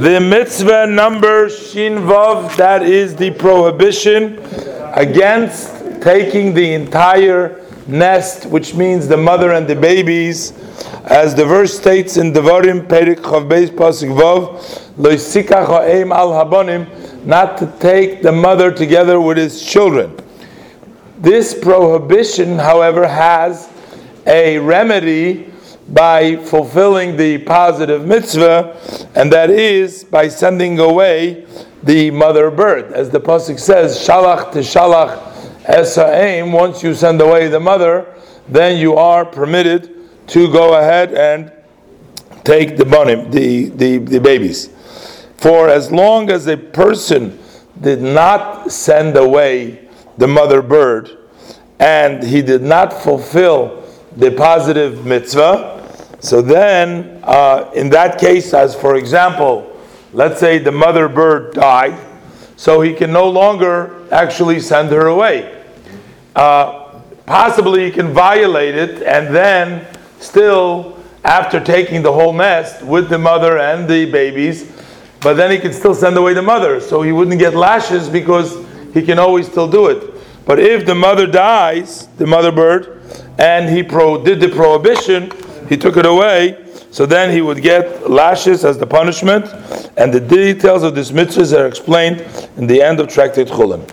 The mitzvah number Shin Vav, that is the prohibition against taking the entire nest, which means the mother and the babies, as the verse states in Devarim Perik Chaf Beis Pasuk Vav, Lo yisikach ha'em al habonim, not to take the mother together with his children. This prohibition, however, has a remedy by fulfilling the positive mitzvah, and that is by sending away the mother bird. As the Pasuk says, Shalach to Shalach Esa'im, once you send away the mother, then you are permitted to go ahead and take the bonim, the, the, the babies. For as long as a person did not send away the mother bird, and he did not fulfill the positive mitzvah, so then, uh, in that case, as for example, let's say the mother bird died, so he can no longer actually send her away. Uh, possibly he can violate it and then still, after taking the whole nest with the mother and the babies, but then he can still send away the mother, so he wouldn't get lashes because he can always still do it. But if the mother dies, the mother bird, and he pro- did the prohibition, he took it away, so then he would get lashes as the punishment, and the details of this mitzvahs are explained in the end of Tractate Chullin.